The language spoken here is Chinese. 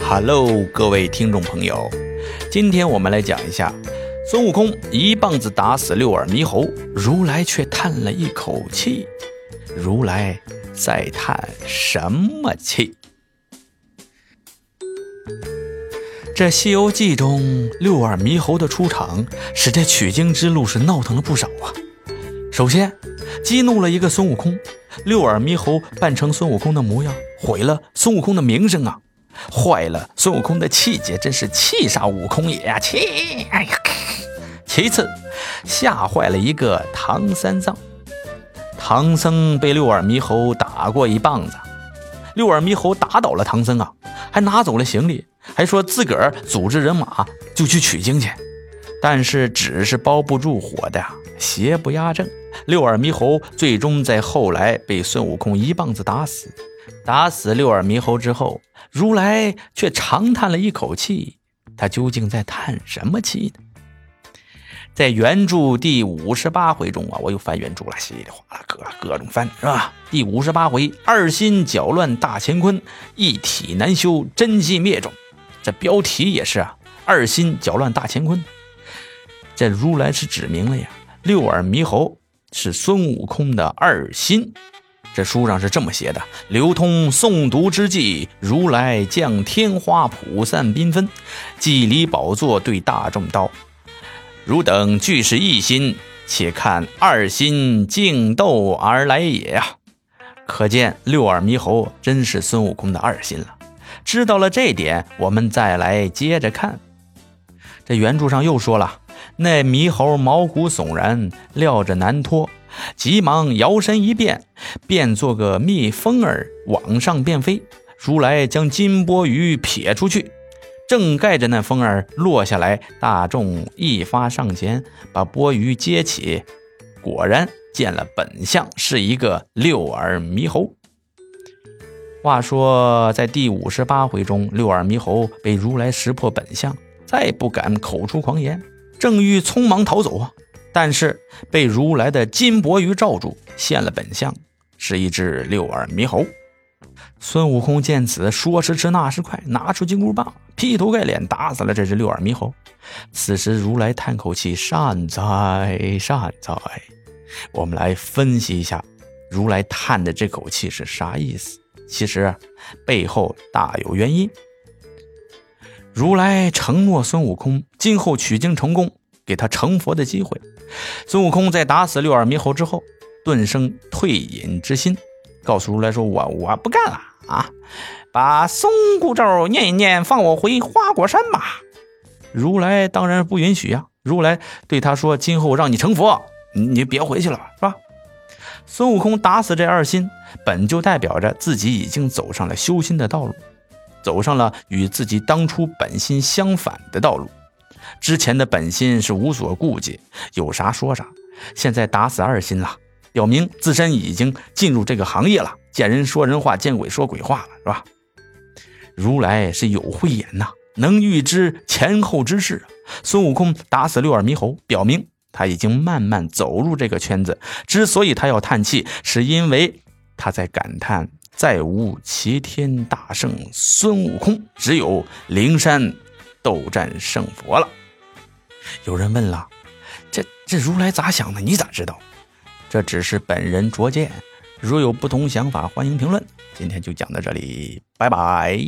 Hello，各位听众朋友，今天我们来讲一下孙悟空一棒子打死六耳猕猴，如来却叹了一口气。如来在叹什么气？这《西游记》中六耳猕猴的出场，使这取经之路是闹腾了不少啊。首先，激怒了一个孙悟空，六耳猕猴扮成孙悟空的模样，毁了孙悟空的名声啊，坏了孙悟空的气节，真是气煞悟空也呀！气！哎呀！其次，吓坏了一个唐三藏。唐僧被六耳猕猴打过一棒子，六耳猕猴打倒了唐僧啊，还拿走了行李，还说自个儿组织人马就去取经去。但是纸是包不住火的，邪不压正。六耳猕猴最终在后来被孙悟空一棒子打死。打死六耳猕猴之后，如来却长叹了一口气，他究竟在叹什么气呢？在原著第五十八回中啊，我又翻原著了，稀里哗啦各各种翻是吧？第五十八回，二心搅乱大乾坤，一体难修真气灭种。这标题也是啊，二心搅乱大乾坤。这如来是指明了呀，六耳猕猴是孙悟空的二心。这书上是这么写的：流通诵读之际，如来降天花，普散缤纷，祭礼宝座，对大众道。汝等俱是一心，且看二心竞斗而来也呀！可见六耳猕猴真是孙悟空的二心了。知道了这点，我们再来接着看。这原著上又说了，那猕猴毛骨悚然，料着难脱，急忙摇身一变，变做个蜜蜂儿往上便飞。如来将金钵盂撇出去。正盖着那风儿落下来，大众一发上前，把钵盂接起，果然见了本相，是一个六耳猕猴。话说在第五十八回中，六耳猕猴被如来识破本相，再不敢口出狂言，正欲匆忙逃走啊，但是被如来的金钵盂罩住，现了本相，是一只六耳猕猴。孙悟空见此，说时迟，那时快，拿出金箍棒，劈头盖脸打死了这只六耳猕猴。此时，如来叹口气：“善哉，善哉。”我们来分析一下，如来叹的这口气是啥意思？其实背后大有原因。如来承诺孙悟空，今后取经成功，给他成佛的机会。孙悟空在打死六耳猕猴之后，顿生退隐之心。告诉如来说：“我我不干了啊！把松箍咒念一念，放我回花果山吧。”如来当然不允许呀。如来对他说：“今后让你成佛，你别回去了吧，是吧？”孙悟空打死这二心，本就代表着自己已经走上了修心的道路，走上了与自己当初本心相反的道路。之前的本心是无所顾忌，有啥说啥，现在打死二心了。表明自身已经进入这个行业了，见人说人话，见鬼说鬼话了，是吧？如来是有慧眼呐，能预知前后之事。孙悟空打死六耳猕猴，表明他已经慢慢走入这个圈子。之所以他要叹气，是因为他在感叹再无齐天大圣孙悟空，只有灵山斗战胜佛了。有人问了，这这如来咋想的？你咋知道？这只是本人拙见，如有不同想法，欢迎评论。今天就讲到这里，拜拜。